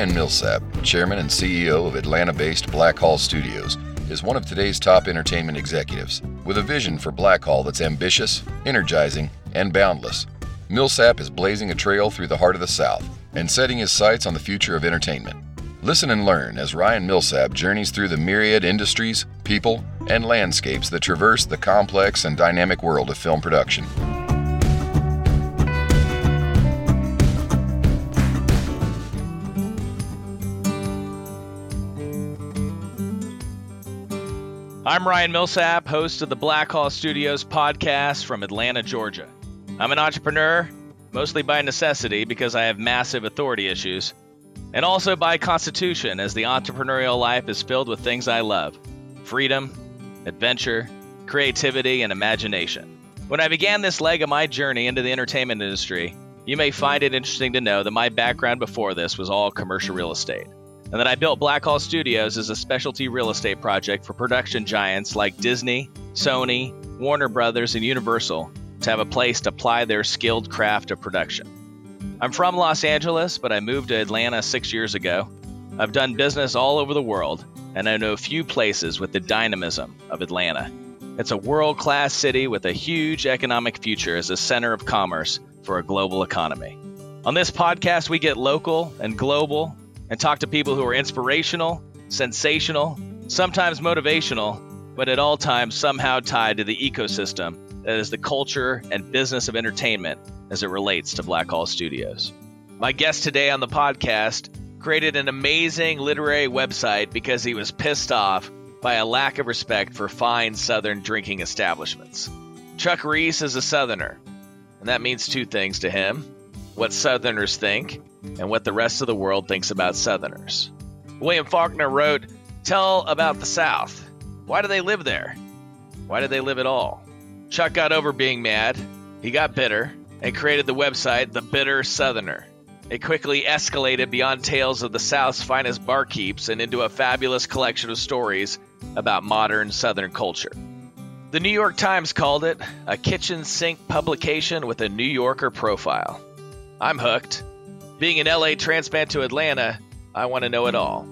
Ryan Millsap, Chairman and CEO of Atlanta based Blackhall Studios, is one of today's top entertainment executives, with a vision for Blackhall that's ambitious, energizing, and boundless. Millsap is blazing a trail through the heart of the South and setting his sights on the future of entertainment. Listen and learn as Ryan Millsap journeys through the myriad industries, people, and landscapes that traverse the complex and dynamic world of film production. I'm Ryan Millsap, host of the Black Blackhall Studios podcast from Atlanta, Georgia. I'm an entrepreneur, mostly by necessity because I have massive authority issues, and also by constitution, as the entrepreneurial life is filled with things I love freedom, adventure, creativity, and imagination. When I began this leg of my journey into the entertainment industry, you may find it interesting to know that my background before this was all commercial real estate and that I built Blackhall Studios as a specialty real estate project for production giants like Disney, Sony, Warner Brothers, and Universal to have a place to ply their skilled craft of production. I'm from Los Angeles, but I moved to Atlanta six years ago. I've done business all over the world, and I know few places with the dynamism of Atlanta. It's a world class city with a huge economic future as a center of commerce for a global economy. On this podcast, we get local and global and talk to people who are inspirational, sensational, sometimes motivational, but at all times somehow tied to the ecosystem that is the culture and business of entertainment as it relates to Blackhall Studios. My guest today on the podcast created an amazing literary website because he was pissed off by a lack of respect for fine Southern drinking establishments. Chuck Reece is a Southerner, and that means two things to him what Southerners think and what the rest of the world thinks about Southerners. William Faulkner wrote, Tell about the South. Why do they live there? Why do they live at all? Chuck got over being mad, he got bitter, and created the website The Bitter Southerner. It quickly escalated beyond tales of the South's finest barkeeps and into a fabulous collection of stories about modern Southern culture. The New York Times called it a kitchen sink publication with a New Yorker profile. I'm hooked. Being an LA transplant to Atlanta, I want to know it all.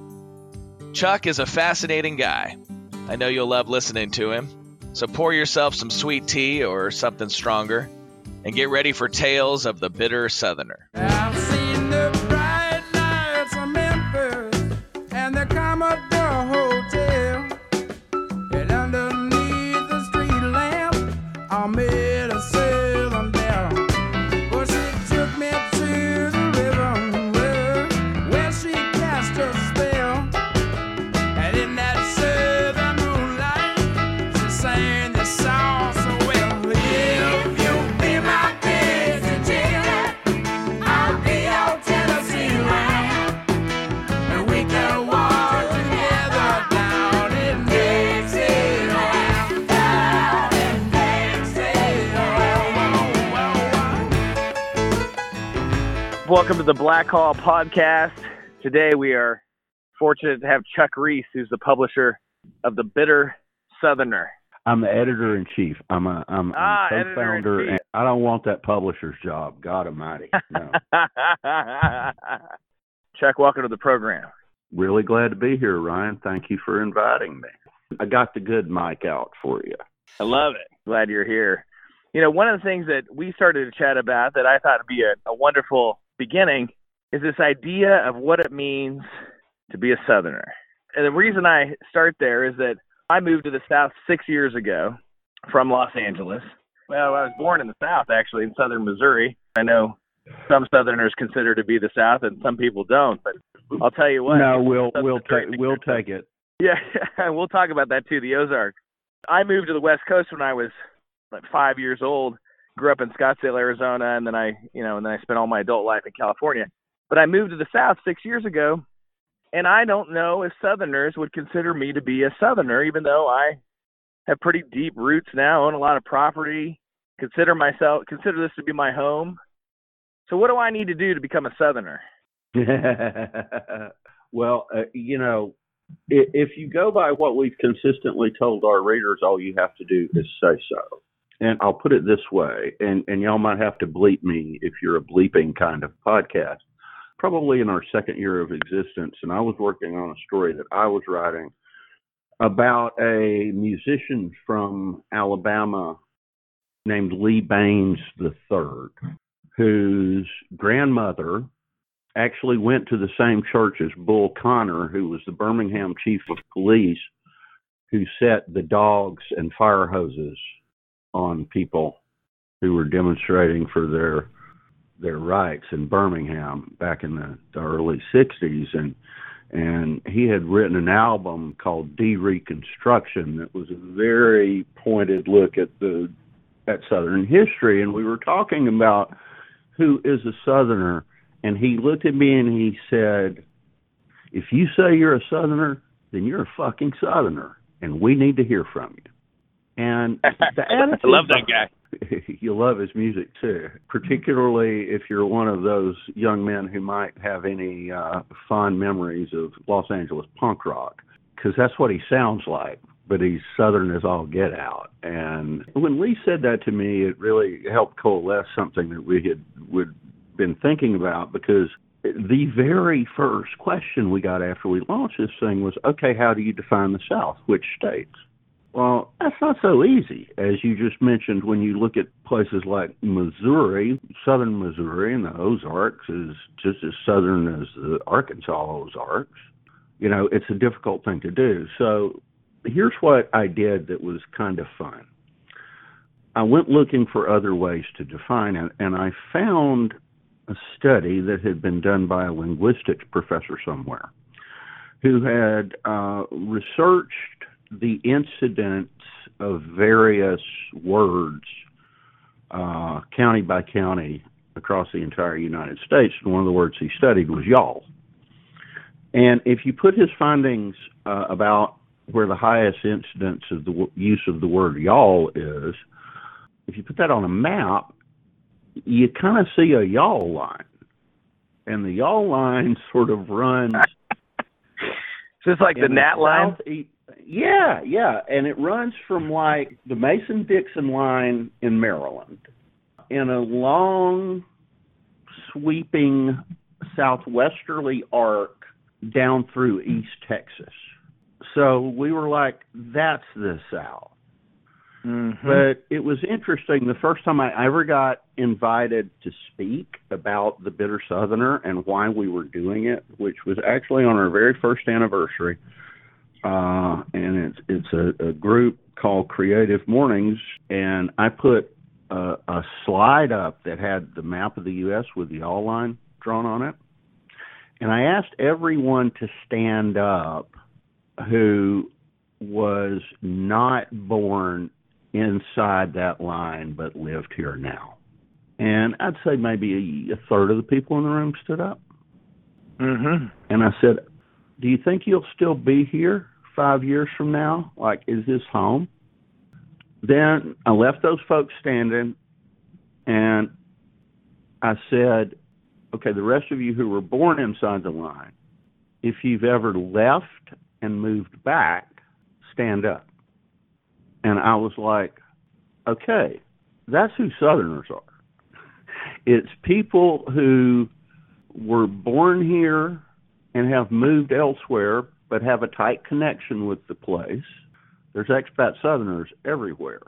Chuck is a fascinating guy. I know you'll love listening to him. So pour yourself some sweet tea or something stronger and get ready for tales of the bitter Southerner. Welcome to the Blackhall podcast. Today we are fortunate to have Chuck Reece, who's the publisher of The Bitter Southerner. I'm the editor in chief. I'm a I'm, Ah, I'm editor-in-chief. co-founder, and I don't want that publisher's job. God Almighty. No. Chuck, welcome to the program. really glad to be here, Ryan. Thank you for inviting me. I got the good mic out for you. I love it. Glad you're here. You know, one of the things that we started to chat about that I thought would be a, a wonderful beginning is this idea of what it means to be a Southerner. And the reason I start there is that I moved to the South six years ago from Los Angeles. Well, I was born in the South, actually, in southern Missouri. I know some Southerners consider to be the South, and some people don't. But I'll tell you what. no, we'll we'll take we'll take it. Yeah, we'll talk about that too. The Ozarks. I moved to the West Coast when I was like five years old. Grew up in Scottsdale, Arizona, and then I, you know, and then I spent all my adult life in California. But I moved to the South six years ago, and I don't know if Southerners would consider me to be a Southerner, even though I have pretty deep roots now, own a lot of property, consider myself consider this to be my home. So what do I need to do to become a Southerner? well, uh, you know, if you go by what we've consistently told our readers, all you have to do is say so. And I'll put it this way, and, and y'all might have to bleep me if you're a bleeping kind of podcast. probably in our second year of existence, and I was working on a story that I was writing about a musician from Alabama named Lee Bains III, whose grandmother actually went to the same church as Bull Connor, who was the Birmingham chief of police, who set the dogs and fire hoses on people who were demonstrating for their their rights in Birmingham back in the, the early '60s, and and he had written an album called De-Reconstruction that was a very pointed look at the at Southern history, and we were talking about who is a Southerner, and he looked at me and he said, "If you say you're a Southerner, then you're a fucking Southerner, and we need to hear from you." And the attitude, I love that guy. you love his music too, particularly if you're one of those young men who might have any uh, fond memories of Los Angeles punk rock, because that's what he sounds like. But he's southern as all get out. And when Lee said that to me, it really helped coalesce something that we had would been thinking about because the very first question we got after we launched this thing was, okay, how do you define the South? Which states? Well, that's not so easy, as you just mentioned. When you look at places like Missouri, southern Missouri, and the Ozarks is just as southern as the Arkansas Ozarks. You know, it's a difficult thing to do. So, here's what I did that was kind of fun. I went looking for other ways to define it, and I found a study that had been done by a linguistics professor somewhere who had uh, researched the incidence of various words, uh, county by county, across the entire United States. And one of the words he studied was y'all. And if you put his findings uh, about where the highest incidence of the w- use of the word y'all is, if you put that on a map, you kind of see a y'all line. And the y'all line sort of runs. So it's like the in Nat line. southeast- Yeah, yeah, and it runs from like the Mason Dixon line in Maryland in a long, sweeping southwesterly arc down through East Texas. So we were like, that's the South. Mm-hmm. But it was interesting. The first time I ever got invited to speak about the Bitter Southerner and why we were doing it, which was actually on our very first anniversary, uh, and it's it's a, a group called Creative Mornings, and I put a, a slide up that had the map of the U.S. with the all line drawn on it, and I asked everyone to stand up who was not born inside that line but lived here now. And I'd say maybe a, a third of the people in the room stood up. Mm-hmm. And I said, Do you think you'll still be here five years from now? Like, is this home? Then I left those folks standing and I said, Okay, the rest of you who were born inside the line, if you've ever left and moved back, stand up. And I was like, okay, that's who Southerners are. It's people who were born here and have moved elsewhere, but have a tight connection with the place. There's expat Southerners everywhere.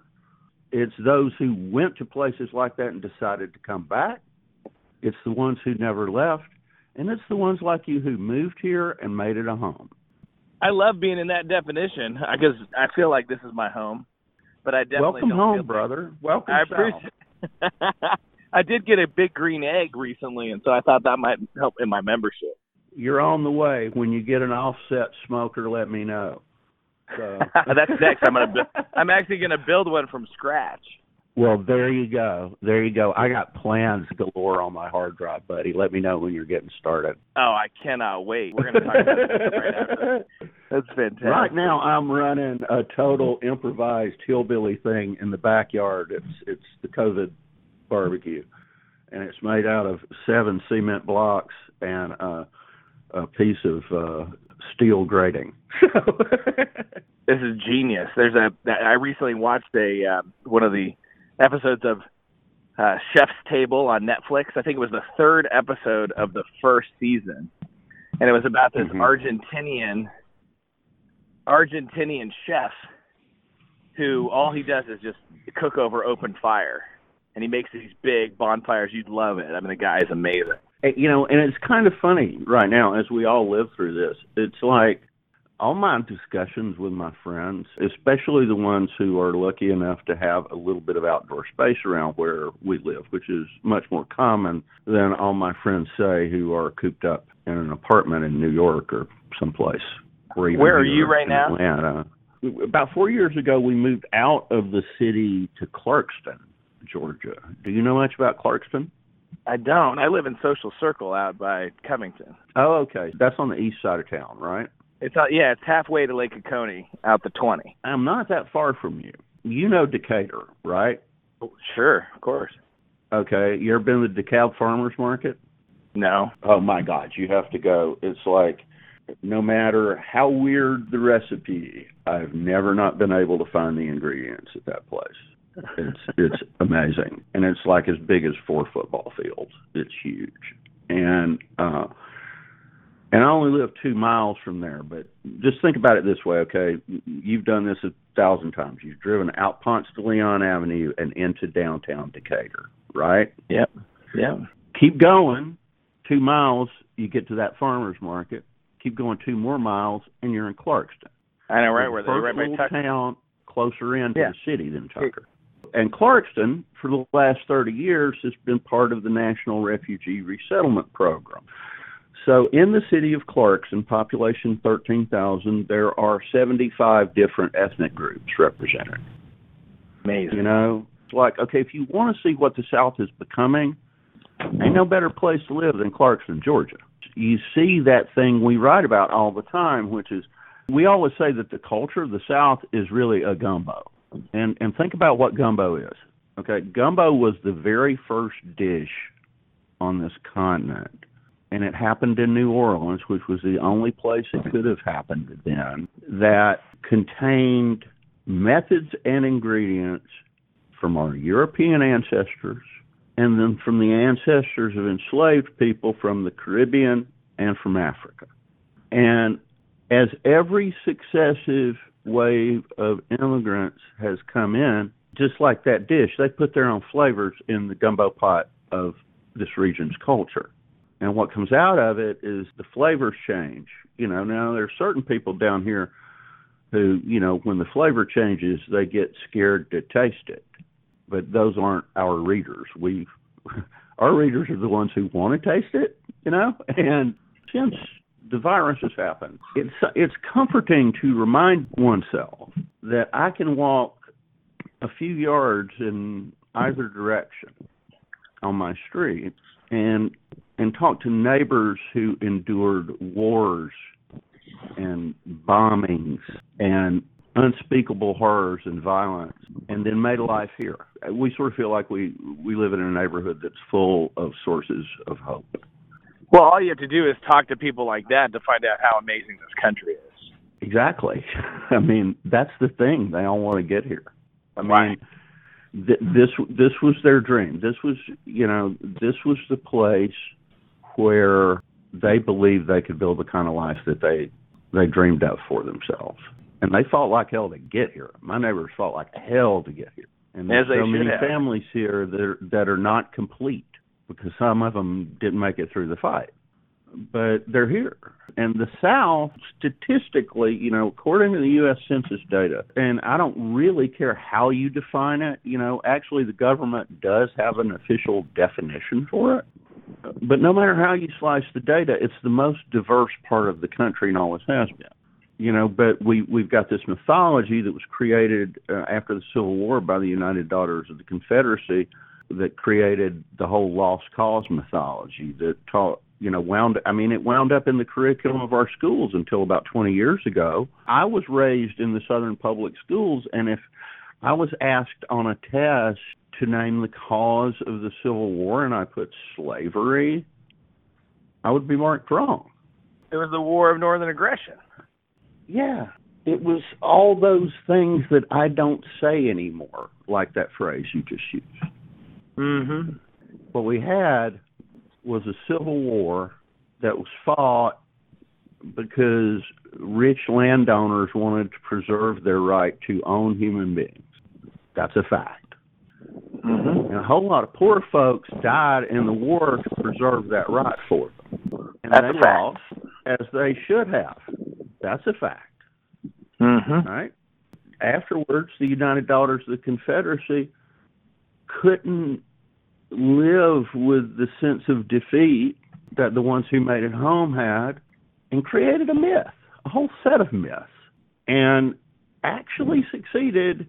It's those who went to places like that and decided to come back. It's the ones who never left. And it's the ones like you who moved here and made it a home. I love being in that definition because I feel like this is my home. But I definitely Welcome home, brother. Welcome I appreciate. I did get a big green egg recently, and so I thought that might help in my membership. You're on the way. When you get an offset smoker, let me know. So. That's next. I'm gonna. Bu- I'm actually gonna build one from scratch. Well, there you go. There you go. I got plans galore on my hard drive, buddy. Let me know when you're getting started. Oh, I cannot wait. We're gonna talk about that right after. That's fantastic. Right now, I'm running a total improvised hillbilly thing in the backyard. It's it's the COVID barbecue, and it's made out of seven cement blocks and uh, a piece of uh, steel grating. So This is genius. There's a. I recently watched a um, one of the episodes of uh, Chef's Table on Netflix. I think it was the third episode of the first season, and it was about this Mhm. Argentinian Argentinian chef who all he does is just cook over open fire, and he makes these big bonfires. You'd love it. I mean, the guy is amazing. You know, and it's kind of funny right now as we all live through this. It's like all my discussions with my friends, especially the ones who are lucky enough to have a little bit of outdoor space around where we live, which is much more common than all my friends say who are cooped up in an apartment in New York or someplace. Or Where are you right now? Atlanta. About four years ago, we moved out of the city to Clarkston, Georgia. Do you know much about Clarkston? I don't. I live in Social Circle out by Covington. Oh, okay. That's on the east side of town, right? It's uh, yeah, it's halfway to Lake Oconee, out the twenty. I'm not that far from you. You know Decatur, right? Sure, of course. Okay. You ever been to the DeKalb Farmers Market? No. Oh my God, you have to go. It's like no matter how weird the recipe, I've never not been able to find the ingredients at that place. It's it's amazing, and it's like as big as four football fields. It's huge, and uh, and I only live two miles from there. But just think about it this way, okay? You've done this a thousand times. You've driven out Ponce de Leon Avenue and into downtown Decatur, right? Yep. Yeah. keep going two miles you get to that farmers market keep going two more miles and you're in clarkston I know right where the they're right by Tucker. town closer in to Yeah. the city than tucker and clarkston for the last 30 years has been part of the national refugee resettlement program so in the city of clarkston population 13000 there are 75 different ethnic groups represented Amazing. you know, it's like okay, if you want to see what the South is becoming, ain't no better place to live than Clarkston, Georgia. You see that thing we write about all the time, which is we always say that the culture of the South is really a gumbo. And and think about what gumbo is. Okay, gumbo was the very first dish on this continent. And it happened in New Orleans, which was the only place it could have happened then, that contained methods and ingredients from our European ancestors and then from the ancestors of enslaved people from the Caribbean and from Africa. And as every successive wave of immigrants has come in, just like that dish, they put their own flavors in the gumbo pot of this region's culture. And what comes out of it is the flavors change. You know, now there's certain people down here who, you know, when the flavor changes, they get scared to taste it. But those aren't our readers. We, our readers are the ones who want to taste it, you know. And since the virus has happened, it's it's comforting to remind oneself that I can walk a few yards in either direction on my street and and talk to neighbors who endured wars and bombings and unspeakable horrors and violence and then made a life here. We sort of feel like we we live in a neighborhood that's full of sources of hope. Well, all you have to do is talk to people like that to find out how amazing this country is. Exactly. I mean, that's the thing. They all want to get here. I mean, Right. th- this this was their dream. This was, you know, this was the place where they believed they could build the kind of life that they they dreamed of for themselves. And they fought like hell to get here. My neighbors fought like hell to get here. And there's so many have. families here that are, that are not complete because some of them didn't make it through the fight. But they're here. And the South, statistically, you know, according to the U.S. Census data, and I don't really care how you define it, you know, actually the government does have an official definition for it. But no matter how you slice the data, it's the most diverse part of the country and always has been. You know, but we we've got this mythology that was created uh, after the Civil War by the United Daughters of the Confederacy that created the whole lost cause mythology that taught you know wound I mean it wound up in the curriculum of our schools until about 20 years ago. I was raised in the southern public schools and if I was asked on a test to name the cause of the Civil War and I put slavery, I would be marked wrong. It was the War of Northern Aggression. Yeah. It was all those things that I don't say anymore, like that phrase you just used. Mhm. What we had was a civil war that was fought because rich landowners wanted to preserve their right to own human beings. That's a fact. Mhm. And a whole lot of poor folks died in the war to preserve that right for them. And That's they lost as they should have. That's a fact. Mhm. Right? Afterwards, the United Daughters of the Confederacy couldn't live with the sense of defeat that the ones who made it home had and created a myth, a whole set of myths, and actually succeeded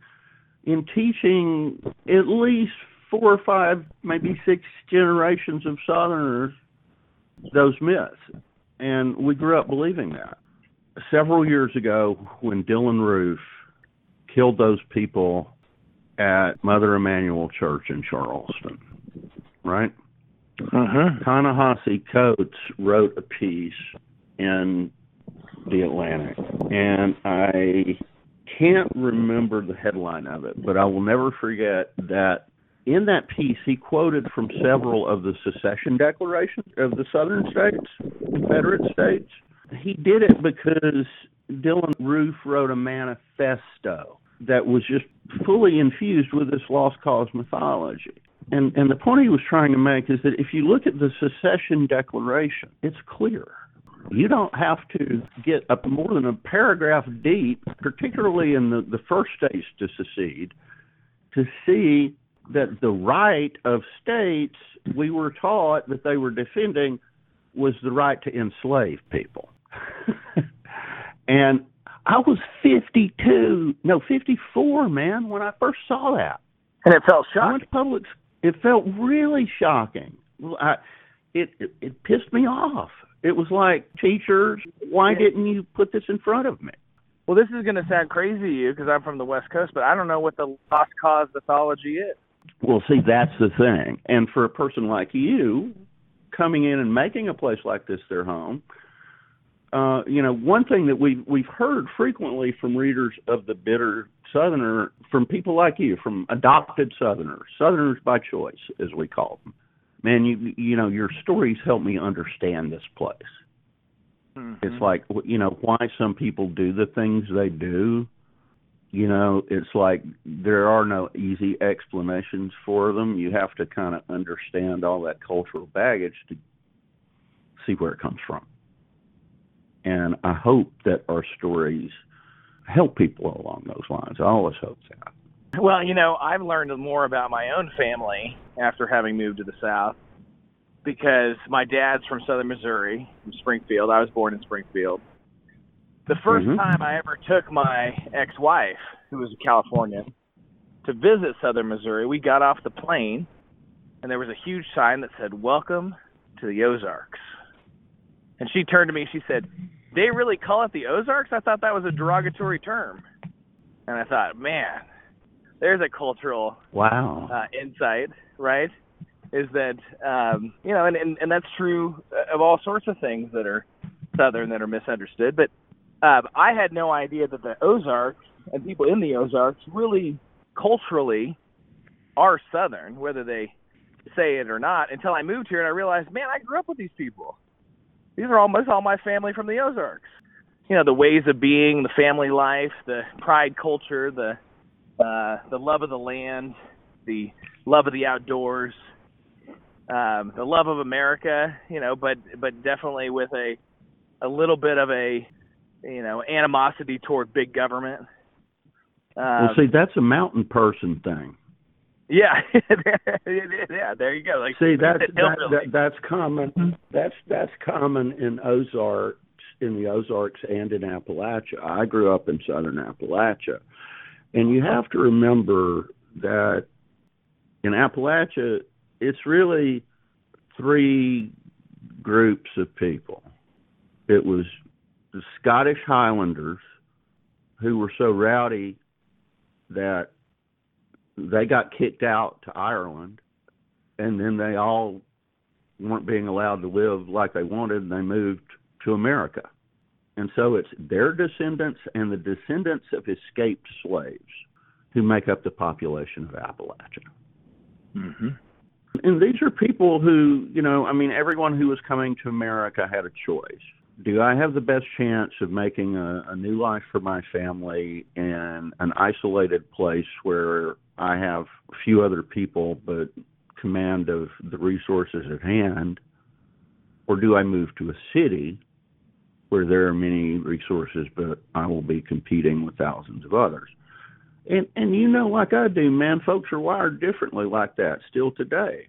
in teaching at least four or five, maybe six generations of Southerners those myths. And we grew up believing that. Several years ago, when Dylann Roof killed those people at Mother Emanuel Church in Charleston, right? Uh-huh. Ta-Nehisi Coates wrote a piece in the Atlantic, and I can't remember the headline of it, but I will never forget that in that piece he quoted from several of the secession declarations of the southern states, Confederate states. He did it because Dylann Roof wrote a manifesto that was just fully infused with this lost cause mythology. And and the point he was trying to make is that if you look at the secession declaration, it's clear. You don't have to get up more than a paragraph deep, particularly in the, the first states to secede, to see that the right of states we were taught that they were defending was the right to enslave people. and I was 52, no, 54, man, when I first saw that. And it felt shocking. I went to public. It felt really shocking. I, it, it it pissed me off. It was like, teachers, why didn't you put this in front of me? Well, this is going to sound crazy to you because I'm from the West Coast, but I don't know what the lost cause mythology is. Well, see, that's the thing. And for a person like you, coming in and making a place like this their home, uh, you know, one thing that we've we've heard frequently from readers of the bitter Southerner, from people like you, from adopted Southerners, Southerners by choice, as we call them. Man, you you know, your stories help me understand this place. Mm-hmm. It's like you know why some people do the things they do. You know, it's like there are no easy explanations for them. You have to kind of understand all that cultural baggage to see where it comes from. And I hope that our stories help people along those lines. I always hope that. Well, you know, I've learned more about my own family after having moved to the South because my dad's from Southern Missouri, from Springfield. I was born in Springfield. The 1st Mhm. time I ever took my ex-wife, who was a Californian, to visit Southern Missouri, we got off the plane, and there was a huge sign that said "Welcome to the Ozarks." And she turned to me. She said, "They really call it the Ozarks? I thought that was a derogatory term." And I thought, man, there's a cultural Wow. uh, insight, right? Is that um, you know, and, and and that's true of all sorts of things that are southern that are misunderstood. But um, I had no idea that the Ozarks and people in the Ozarks really culturally are southern, whether they say it or not. Until I moved here and I realized, man, I grew up with these people. These are almost all my family from the Ozarks. You know, the ways of being, the family life, the pride culture, the uh, the love of the land, the love of the outdoors, um, the love of America, you know, but but definitely with a a little bit of a you know animosity toward big government. Um, well, see, that's a mountain person thing. Yeah, yeah, there you go. Like See, that's that, that, that's common. Mm-hmm. That's that's common in Ozarks, in the Ozarks, and in Appalachia. I grew up in southern Appalachia, and you have to remember that in Appalachia, it's really three groups of people. It was the Scottish Highlanders, who were so rowdy that they got kicked out to Ireland and then they all weren't being allowed to live like they wanted and they moved to America. And so it's their descendants and the descendants of escaped slaves who make up the population of Appalachia. mm-hmm. and these are people who, you know, I mean, everyone who was coming to America had a choice. Do I have the best chance of making a, a new life for my family in an isolated place where I have a few other people but command of the resources at hand? Or do I move to a city where there are many resources but I will be competing with thousands of others? And and you know, like I do, man, folks are wired differently like that still today.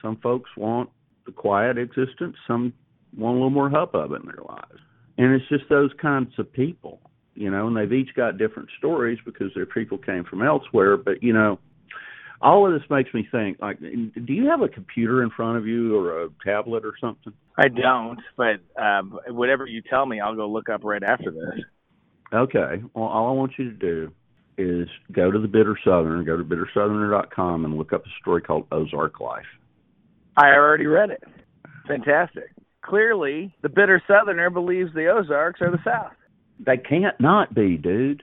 Some folks want the quiet existence, some want a little more hubbub in their lives. And it's just those kinds of people, you know, and they've each got different stories because their people came from elsewhere. But, you know, all of this makes me think like do you have a computer in front of you or a tablet or something? I don't, but um whatever you tell me, I'll go look up right after this. Okay. Well, all I want you to do is go to the Bitter Southerner, go to bittersoutherner.com and look up a story called Ozark Life. I already read it. Fantastic. Clearly, the bitter Southerner believes the Ozarks are the South. They can't not be, dude.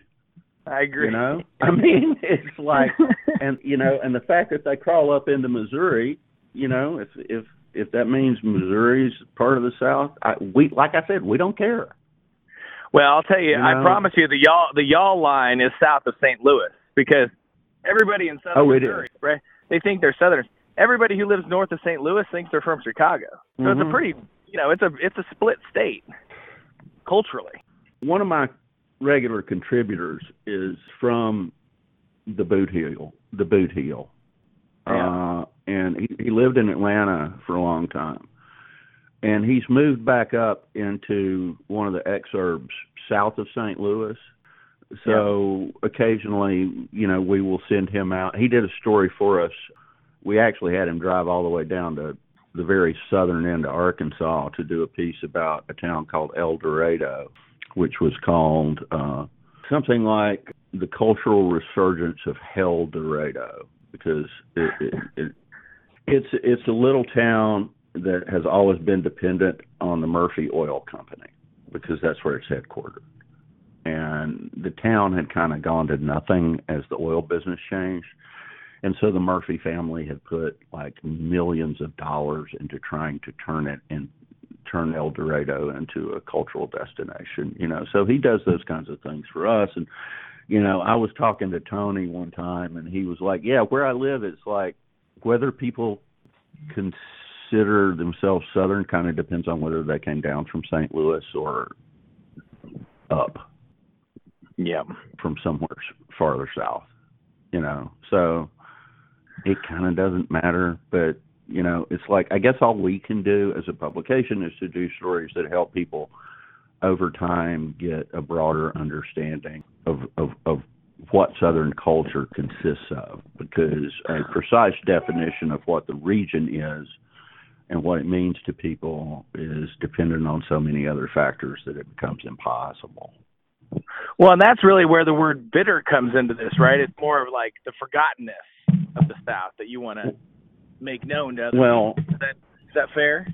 I agree. You know, I mean, it's like, and you know, and the fact that they crawl up into Missouri, you know, if if if that means Missouri's part of the South, I, we like I said, we don't care. Well, I'll tell you, You I promise you, the y'all the y'all line is south of St. Louis because everybody in southern Oh, it Missouri, right? They think they're Southerners. Everybody who lives north of St. Louis thinks they're from Chicago. So it's a Mhm. pretty, you know, it's a it's a split state culturally. One of my regular contributors is from the Boot Heel, the Boot Heel, Yeah. uh, and he, he lived in Atlanta for a long time, and he's moved back up into one of the exurbs south of St. Louis. So occasionally, you know, we will send him out. He did a story for us. We actually had him drive all the way down to the very southern end of Arkansas to do a piece about a town called El Dorado, which was called uh, something like the cultural resurgence of Hell Dorado, because it, it, it, it's it's a little town that has always been dependent on the Murphy Oil Company because that's where it's headquartered. And the town had kind of gone to nothing as the oil business changed. And so the Murphy family had put like millions of dollars into trying to turn it and turn El Dorado into a cultural destination, you know. So he does those kinds of things for us and you know, I was talking to Tony one time and he was like, "Yeah, where I live it's like whether people consider themselves southern kind of depends on whether they came down from St. Louis or up Yeah. from somewhere farther south, you know. So it kind of doesn't matter, but you know, it's like I guess all we can do as a publication is to do stories that help people over time get a broader understanding of of, of what Southern culture consists of, because a precise definition of what the region is and what it means to people is dependent on so many other factors that it becomes impossible. Well, and that's really where the word bitter comes into this, right? It's more of like the forgottenness of the South that you want to make known to other Well. Is that is that fair?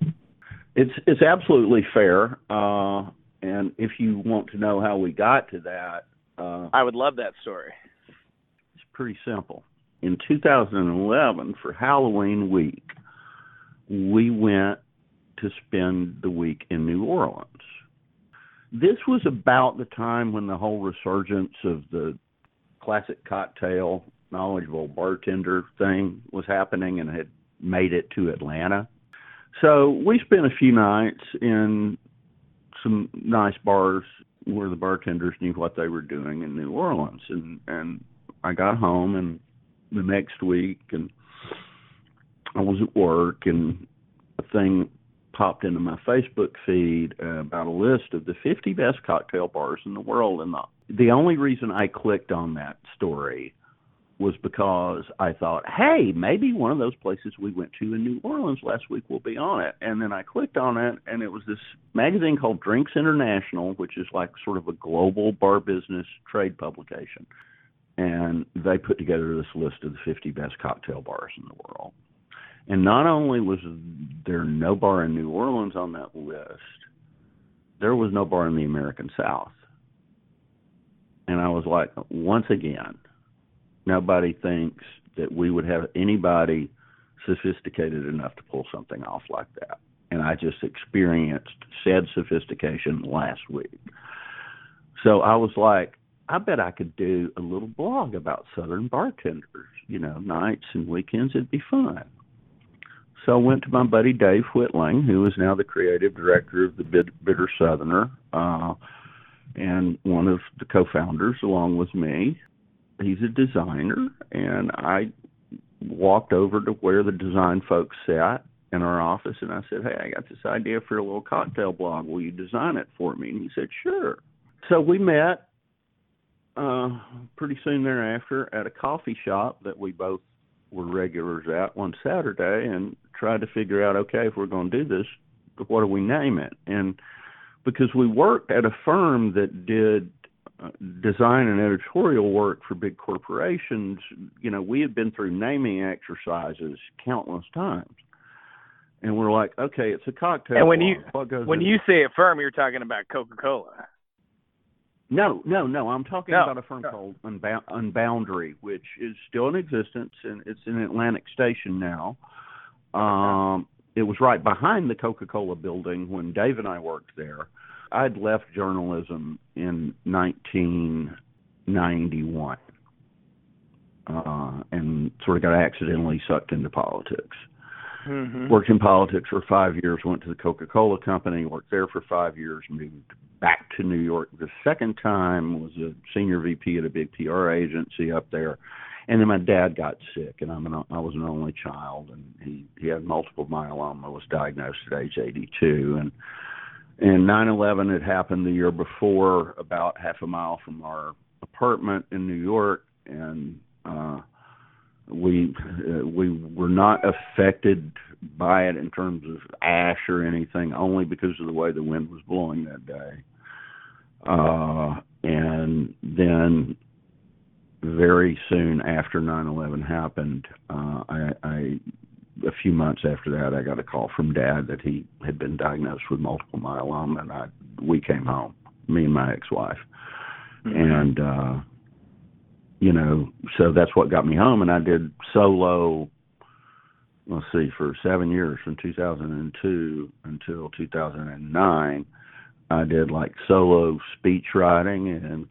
It's it's absolutely fair, uh, and if you want to know how we got to that, uh, I would love that story. it's pretty simple. In 2011, for Halloween week, we went to spend the week in New Orleans. This was about the time when the whole resurgence of the classic cocktail knowledgeable bartender thing was happening and had made it to Atlanta. So we spent a few nights in some nice bars where the bartenders knew what they were doing in New Orleans and and I got home and the next week and I was at work and a thing popped into my Facebook feed uh, about a list of the 50 best cocktail bars in the world and the the only reason I clicked on that story was because I thought, hey, maybe one of those places we went to in New Orleans last week will be on it. And then I clicked on it, and it was this magazine called Drinks International, which is like sort of a global bar business trade publication. And they put together this list of the 50 best cocktail bars in the world. And not only was there no bar in New Orleans on that list, there was no bar in the American South. And I was like, once again, nobody thinks that we would have anybody sophisticated enough to pull something off like that. And I just experienced said sophistication last week. So I was like, I bet I could do a little blog about Southern bartenders, you know, nights and weekends. It'd be fun. So I went to my buddy Dave Whitling, who is now the creative director of the Bitter Southerner, uh, and one of the co-founders along with me. He's a designer, and I walked over to where the design folks sat in our office, and I said, "Hey, I got this idea for a little cocktail blog. Will you design it for me?" And he said, "Sure." So we met uh, pretty soon thereafter at a coffee shop that we both were regulars at one Saturday, and tried to figure out, okay, if we're going to do this, what do we name it? And because we worked at a firm that did uh, design and editorial work for big corporations, you know, we had been through naming exercises countless times. And we're like, okay, it's a cocktail. And when you when you say a firm, you're talking about Coca Cola. No, no, no. I'm talking no, about a firm no. called Unbound- Unboundary, which is still in existence, and it's in Atlantic Station now. Um, it was right behind the Coca-Cola building when Dave and I worked there. I'd left journalism in 1991 uh, and sort of got accidentally sucked into politics. Mm-hmm. Worked in politics for five years, went to the Coca Cola Company, worked there for five years, moved back to New York the second time, was a senior VP at a big PR agency up there. And then my dad got sick, and I'm an, I was an only child, and he he had multiple myeloma, was diagnosed at age 82, and and 9/11 had happened the year before, about half a mile from our apartment in New York, and uh, we uh, we were not affected by it in terms of ash or anything, only because of the way the wind was blowing that day. Uh, and then very soon after 9/11 happened, uh, I, I a few months after that, I got a call from Dad that he had been diagnosed with multiple myeloma, and I we came home, me and my ex-wife, Mm-hmm. and uh, you know, so that's what got me home, and I did solo. Let's see, for seven years, from 2002 until 2009, I did like solo speech writing and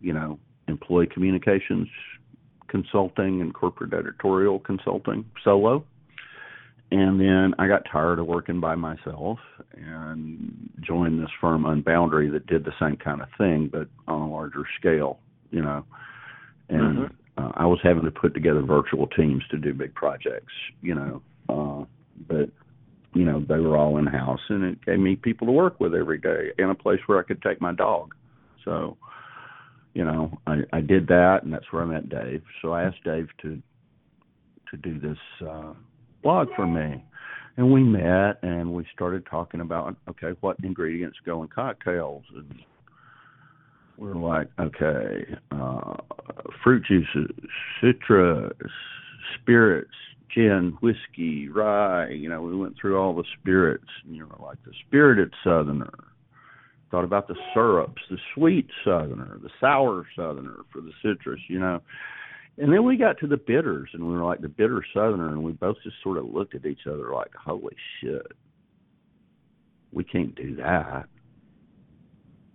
you know employee communications consulting and corporate editorial consulting solo. And then I got tired of working by myself and joined this firm Unboundary that did the same kind of thing but on a larger scale, you know. And Mhm. uh, I was having to put together virtual teams to do big projects, you know. Uh, but you know, they were all in house and it gave me people to work with every day and a place where I could take my dog. So, you know, I, I did that, and that's where I met Dave. So I asked Dave to to do this uh, blog for me, and we met and we started talking about okay, what ingredients go in cocktails, and we're like, okay, uh, fruit juices, citrus, spirits, gin, whiskey, rye. You know, we went through all the spirits. And you know, like the spirited Southerner thought about the syrups, the sweet southerner, the sour southerner for the citrus, you know. And then we got to the bitters and we were like the bitter southerner and we both just sort of looked at each other like, Holy shit. We can't do that.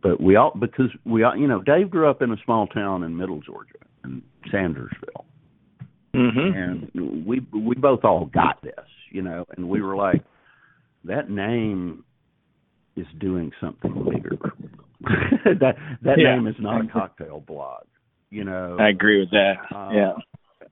But we all because we all you know, Dave grew up in a small town in middle Georgia in Sandersville. Mm-hmm. And we we both all got this, you know, and we were like, That name is doing something bigger. that that Yeah. name is not a cocktail blog. You know, I agree with that. uh, yeah.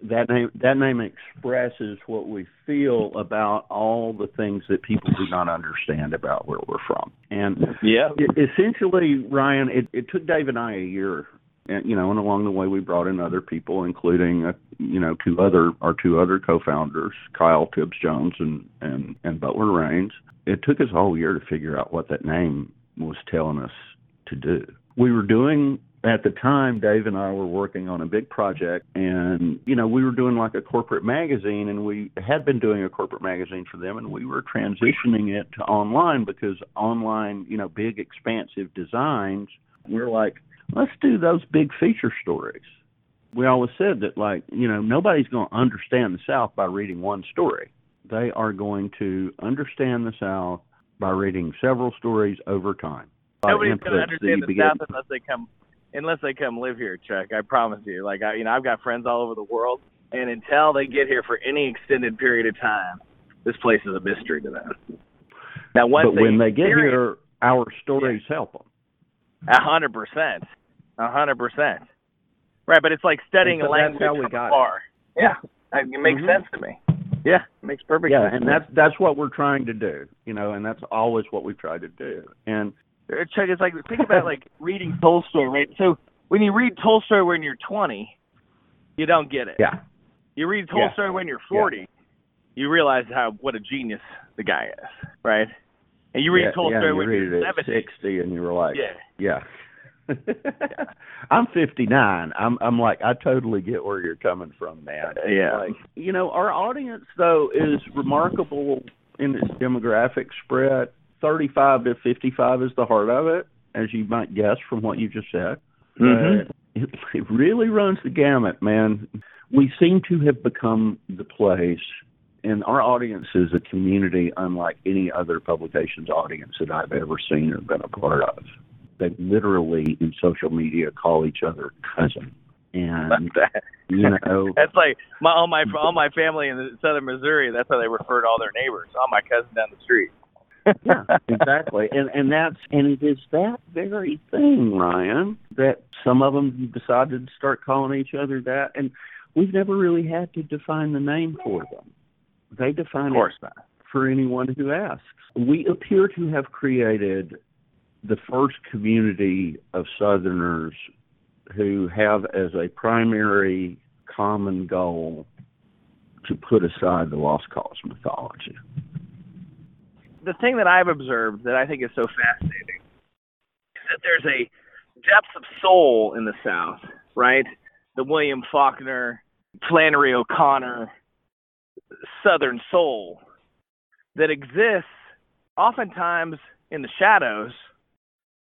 that name that name expresses what we feel about all the things that people do not understand about where we're from. And Yeah. essentially, Ryan, it, it took Dave and I a year, and you know, and along the way we brought in other people, including uh, you know two other our two other co-founders, Kyle Tibbs Jones and and and Butler Rains. It took us a whole year to figure out what that name was telling us to do. We were doing at the time Dave and I were working on a big project and you know we were doing like a corporate magazine and we had been doing a corporate magazine for them and we were transitioning it to online because online you know big expansive designs we're like let's do those big feature stories we always said that like you know nobody's going to understand the south by reading one story they are going to understand the South by reading several stories over time. Nobody's going to understand the begin- South unless they come unless they come live here, Chuck. I promise you. Like I, you know, I've got friends all over the world, and until they get here for any extended period of time, this place is a mystery to them. Now, once but when they get experience- here, our stories help them. A hundred percent. A hundred percent. Right, but it's like studying so a that's language how we from got it. Yeah, it makes Mhm. sense to me. Yeah, it makes perfect Yeah, sense. and to me. that's that's what we're trying to do, you know, and that's always what we've tried to do. And Chuck, it's like think about like reading Tolstoy, right? So when you read Tolstoy when you're 20, you don't get it. yeah, You read Yeah. Tolstoy when you're 40, you realize how what a genius the guy is, right? And you read yeah, Tolstoy yeah, you when read you're it at 70. sixty, and you're like, Yeah. yeah. I'm 59. I'm I'm like I totally get where you're coming from, man. Uh, yeah. Like, you know, our audience though is remarkable in its demographic spread. 35 to 55 is the heart of it, as you might guess from what you just said. Mhm. It, it really runs the gamut, man. We seem to have become the place, and our audience is a community unlike any other publication's audience that I've ever seen or been a part of. They literally, in social media, call each other cousin. And you know, That's like my all my all my family in southern Missouri. That's how they refer to all their neighbors. All my cousin down the street. Yeah, exactly. And and that's and it is that very thing, Ryan, that some of them decided to start calling each other that, and we've never really had to define the name for them. They define it for anyone who asks. We appear to have created the first community of Southerners who have as a primary common goal to put aside the lost cause mythology. The thing that I've observed that I think is so fascinating is that there's a depth of soul in the South, right? The William Faulkner, Flannery O'Connor, Southern soul that exists oftentimes in the shadows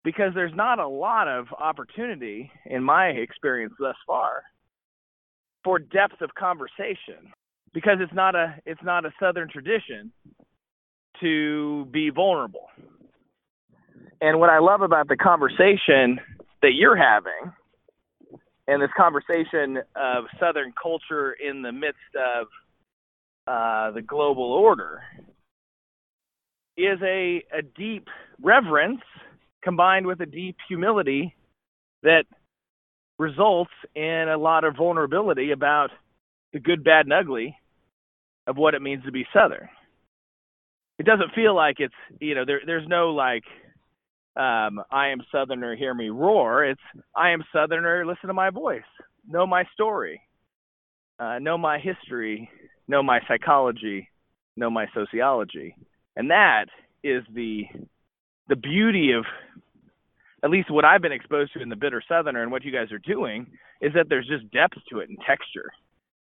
because there's not a lot of opportunity, in my experience thus far, for depth of conversation because it's not a it's not a Southern tradition to be vulnerable. And what I love about the conversation that you're having and this conversation of Southern culture in the midst of uh, the global order is a, a deep reverence combined with a deep humility that results in a lot of vulnerability about the good, bad, and ugly of what it means to be Southern it doesn't feel like it's you know there there's no like um I am southerner hear me roar. It's I am southerner listen to my voice know my story uh know my history know my psychology know my sociology. And that is the the beauty of at least what I've been exposed to in the bitter southerner and what you guys are doing is that there's just depth to it and texture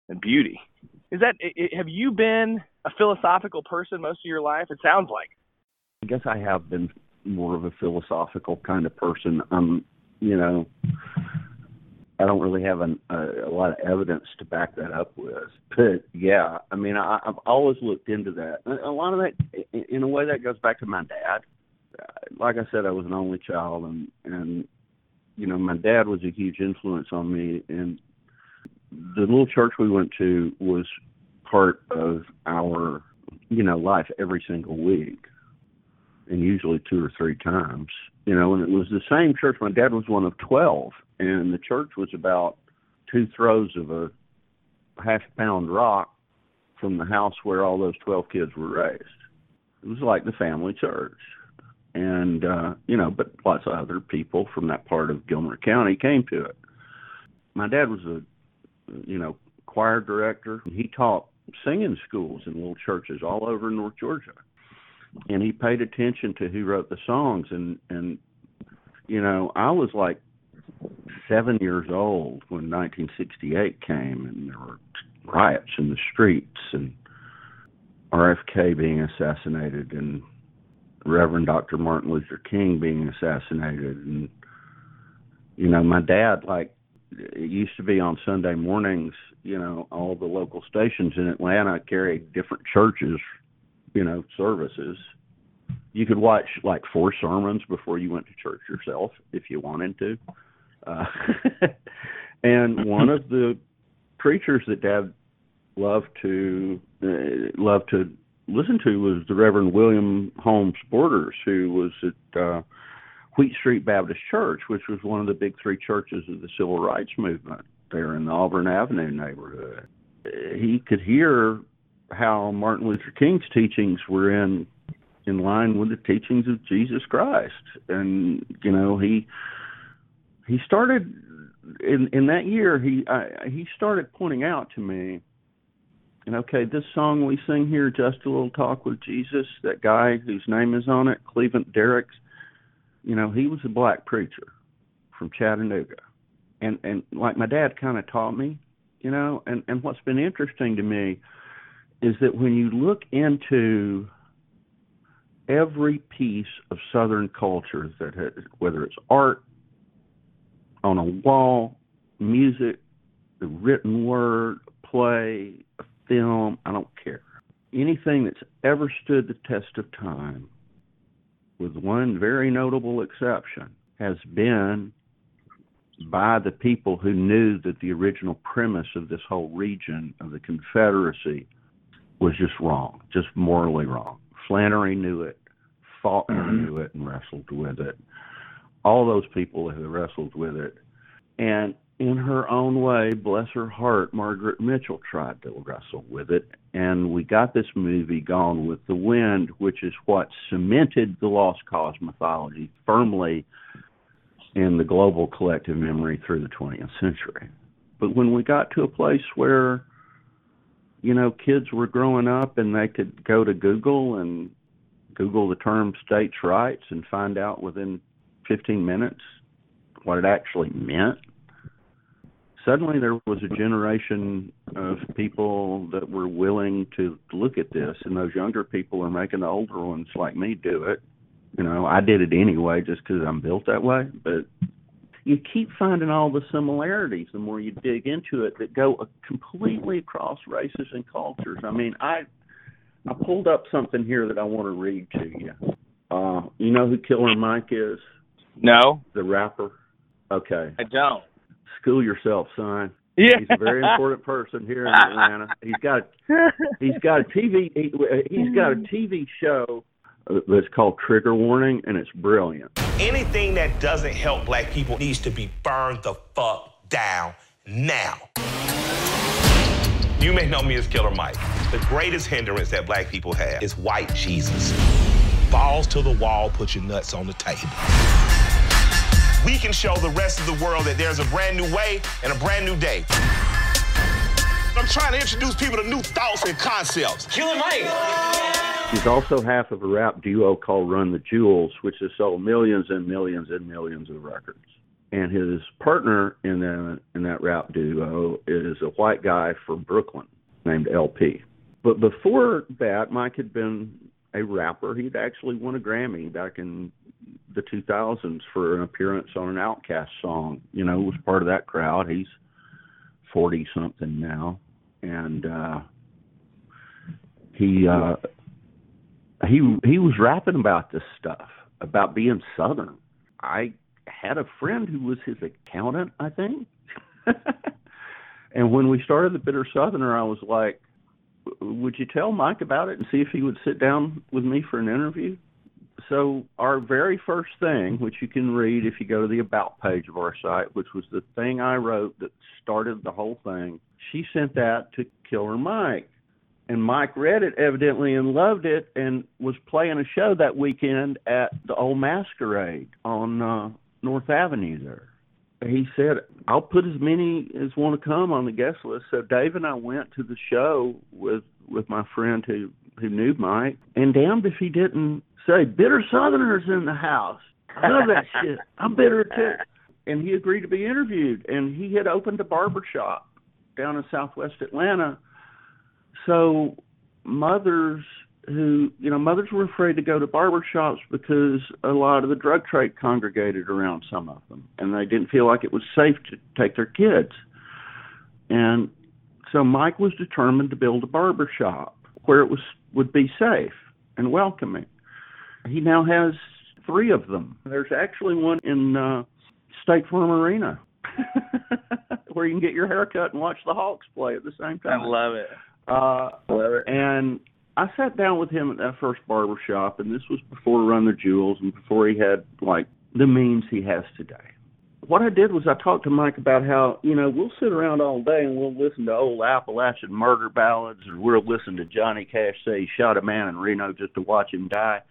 and beauty is that have you been a philosophical person most of your life? It sounds like. I guess I have been more of a philosophical kind of person. Um, you know, I don't really have an, a, a lot of evidence to back that up with. But yeah, I mean, I, I've always looked into that. A lot of that, in- in a way, that goes back to my dad. Uh, Like I said, I was an only child, and and you know, my dad was a huge influence on me. And the little church we went to was part of our you know life every single week and usually two or three times you know and it was the same church. My dad was one of twelve and the church was about two throws of a half pound rock from the house where all those twelve kids were raised. It was like the family church. And uh you know but lots of other people from that part of gilmer county came to it. My dad was a you know choir director he taught singing schools in little churches all over North Georgia. And he paid attention to who wrote the songs and and you know, I was like 7 years old when 1968 came and there were riots in the streets and RFK being assassinated and Reverend Dr. Martin Luther King being assassinated and you know, my dad like it used to be on Sunday mornings. You know, all the local stations in Atlanta carried different churches, you know, services. You could watch like four sermons before you went to church yourself if you wanted to. Uh, and one of the preachers that Dad loved to uh, loved to listen to was the Reverend William Holmes Borders, who was at uh, Wheat Street Baptist Church, which was one of the big three churches of the civil rights movement there in the Auburn Avenue neighborhood. He could hear how Martin Luther King's teachings were in in line with the teachings of Jesus Christ, and you know he he started in in that year he I, he started pointing out to me and okay, this song we sing here, Just a Little Talk with Jesus, that guy whose name is on it, Cleveland Derricks, you know, he was a black preacher from Chattanooga. And and like my dad kind of taught me, you know, and and what's been interesting to me is that when you look into every piece of southern culture that has, whether it's art on a wall, music, the written word, play, a film, I don't care. Anything that's ever stood the test of time, with one very notable exception, has been by the people who knew that the original premise of this whole region of the Confederacy was just wrong, just morally wrong. Flannery knew it, Faulkner mm-hmm. knew it, and wrestled with it. All those people who wrestled with it. And in her own way, bless her heart, Margaret Mitchell tried to wrestle with it. And we got this movie, Gone with the Wind, which is what cemented the Lost Cause mythology firmly in the global collective memory through the 20th century. But when we got to a place where, you know, kids were growing up and they could go to Google and Google the term states' rights and find out within 15 minutes what it actually meant suddenly there was a generation of people that were willing to look at this, and those younger people are making the older ones like me do it. You know, I did it anyway just because I'm built that way, but you keep finding all the similarities the more you dig into it that go completely across races and cultures. I mean, I I pulled up something here that I want to read to you. Uh, you know who Killer Mike is? No, The rapper. Okay. I don't. School yourself, son. Yeah. He's a very important person here in Atlanta. He's got he's got a TV he, he's got a TV show uh, that's called Trigger Warning, and it's brilliant. Anything that doesn't help black people needs to be burned the fuck down now. You may know me as Killer Mike. The greatest hindrance that black people have is white Jesus. Balls to the wall, put your nuts on the table. We can show the rest of the world that there's a brand new way and a brand new day. I'm trying to introduce people to new thoughts and concepts. Killer Mike. He's also half of a rap duo called Run the Jewels, which has sold millions and millions and millions of records. And his partner in that in that rap duo is a white guy from Brooklyn named El-P. But before that, Mike had been a rapper. He'd actually won a Grammy back in the 2000s for an appearance on an OutKast song. You know, was part of that crowd. He's 40 something now, and uh, he uh, he he was rapping about this stuff about being Southern. I had a friend who was his accountant, I think. and when we started the Bitter Southerner, I was like, "Would you tell Mike about it and see if he would sit down with me for an interview?" So our very first thing, which you can read if you go to the about page of our site, which was the thing I wrote that started the whole thing, she sent that to Killer Mike. And Mike read it evidently and loved it and was playing a show that weekend at the old masquerade on uh, North Avenue there. He said, I'll put as many as want to come on the guest list. So Dave and I went to the show with with my friend who who knew Mike, and damned if he didn't say, Bitter Southerners in the house. I love that shit. I'm bitter too. And he agreed to be interviewed. And he had opened a barber shop down in southwest Atlanta. So mothers who, you know, mothers were afraid to go to barber shops because a lot of the drug trade congregated around some of them, and they didn't feel like it was safe to take their kids. And so Mike was determined to build a barber shop where it was would be safe and welcoming. He now has three of them. There's actually one in uh, State Farm Arena where you can get your hair cut and watch the Hawks play at the same time. I love it. Uh, love it. And I sat down with him at that first barber shop, and this was before Run the Jewels and before he had like the means he has today. What I did was I talked to Mike about how you know we'll sit around all day and we'll listen to old Appalachian murder ballads, or we'll listen to Johnny Cash say he shot a man in Reno just to watch him die.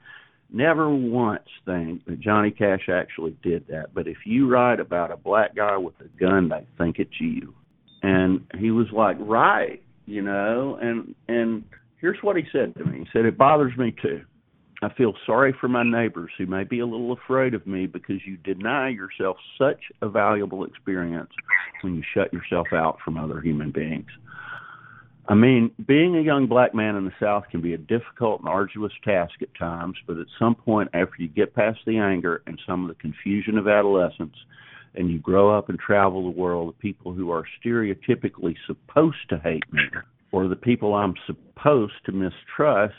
Never once think that Johnny Cash actually did that. But if you write about a black guy with a gun, they think it's you. And he was like, right, you know, and and here's what he said to me. He said, It bothers me too. I feel sorry for my neighbors who may be a little afraid of me because you deny yourself such a valuable experience when you shut yourself out from other human beings. I mean, being a young black man in the South can be a difficult and arduous task at times, but at some point, after you get past the anger and some of the confusion of adolescence, and you grow up and travel the world, the people who are stereotypically supposed to hate me or the people I'm supposed to mistrust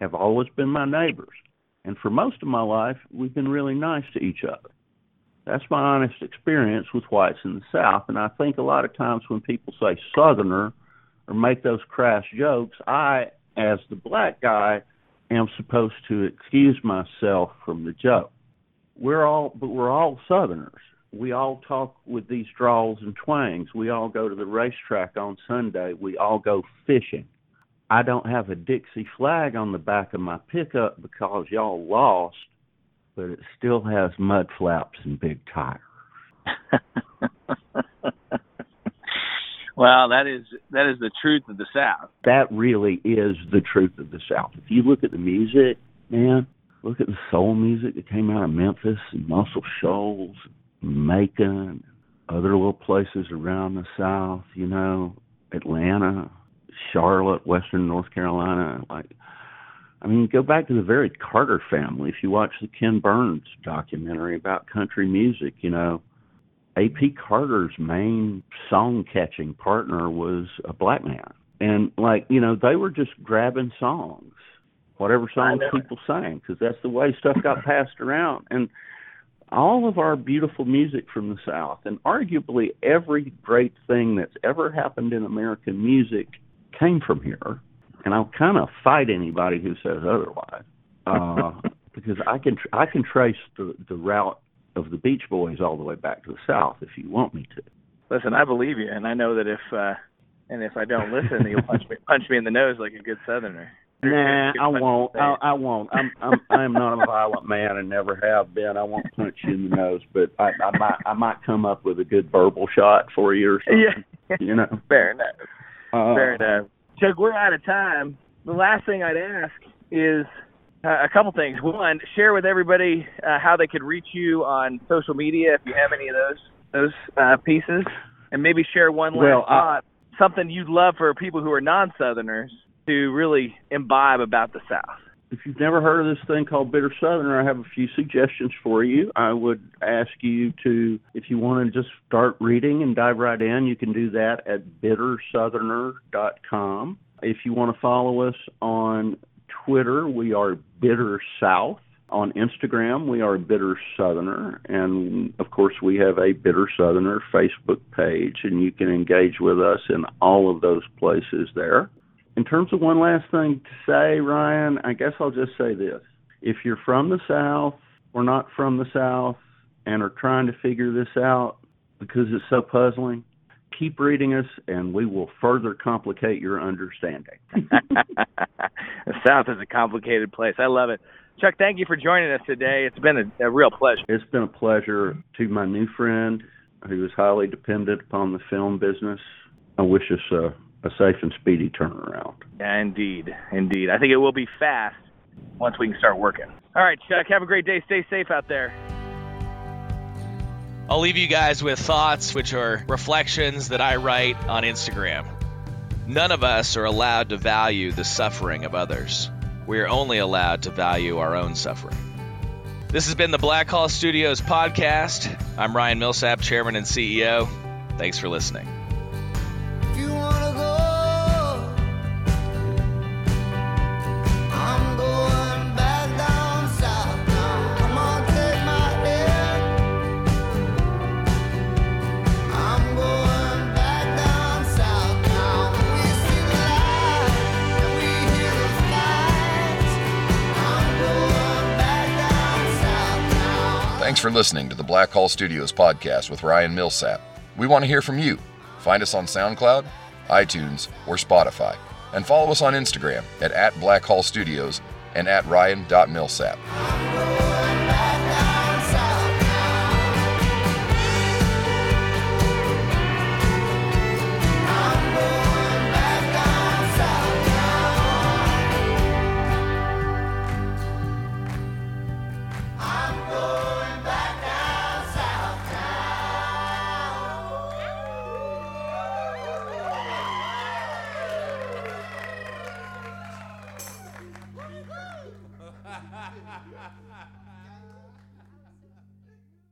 have always been my neighbors. And for most of my life, we've been really nice to each other. That's my honest experience with whites in the South. And I think a lot of times when people say Southerner or make those crass jokes, I, as the black guy, am supposed to excuse myself from the joke. We're all, but we're all Southerners. We all talk with these draws and twangs. We all go to the racetrack on Sunday. We all go fishing. I don't have a Dixie flag on the back of my pickup because y'all lost, but it still has mud flaps and big tires. well, that is that is the truth of the South. That really is the truth of the South. If you look at the music, man, look at the soul music that came out of Memphis and Muscle Shoals, Macon, other little places around the South, you know, Atlanta, Charlotte, Western North Carolina. Like, I mean, go back to the very Carter family. If you watch the Ken Burns documentary about country music, you know, A.P. Carter's main song catching partner was a black man. And, like, you know, they were just grabbing songs, whatever songs people sang, because that's the way stuff got passed around. And, all of our beautiful music from the South, and arguably every great thing that's ever happened in American music came from here. And I'll kind of fight anybody who says otherwise, uh, because I can tr- I can trace the the route of the Beach Boys all the way back to the South if you want me to. Listen, I believe you, and I know that if uh, and if I don't listen, you'll punch me punch me in the nose like a good Southerner. Nah, I won't. I, I won't. I'm I'm I'm not a violent man and never have been. I won't punch you in the nose, but I, I might I might come up with a good verbal shot for you or something. Yeah, you know. Fair enough. Uh, Fair enough. Chuck, we're out of time. The last thing I'd ask is uh, a couple things. One, share with everybody uh, how they could reach you on social media if you have any of those those uh, pieces, and maybe share one last Well, thought, something you'd love for people who are non-Southerners to really imbibe about the South. if you've never heard of this thing called Bitter Southerner, I have a few suggestions for you. I would ask you to, if you want to just start reading and dive right in, you can do that at bittersoutherner.com. If you want to follow us on Twitter, we are Bitter South. On Instagram, we are Bitter Southerner. And of course, we have a Bitter Southerner Facebook page, and you can engage with us in all of those places there. In terms of one last thing to say, Ryan, I guess I'll just say this. If you're from the South or not from the South and are trying to figure this out because it's so puzzling, keep reading us and we will further complicate your understanding. the South is a complicated place. I love it. Chuck, thank you for joining us today. It's been a, a real pleasure. It's been a pleasure to my new friend who is highly dependent upon the film business. I wish us a, a safe and speedy turnaround. Yeah, indeed, indeed. I think it will be fast once we can start working. All right, Chuck. Have a great day. Stay safe out there. I'll leave you guys with thoughts, which are reflections that I write on Instagram. None of us are allowed to value the suffering of others. we are only allowed to value our own suffering. This has been the Blackhall Studios podcast. I'm Ryan Millsap, Chairman and CEO. Thanks for listening. Listening to the Blackhall Studios podcast with Ryan Millsap. We want to hear from you. Find us on SoundCloud, iTunes, or Spotify. And follow us on Instagram at, at Blackhall Studios and at Ryan.Millsap.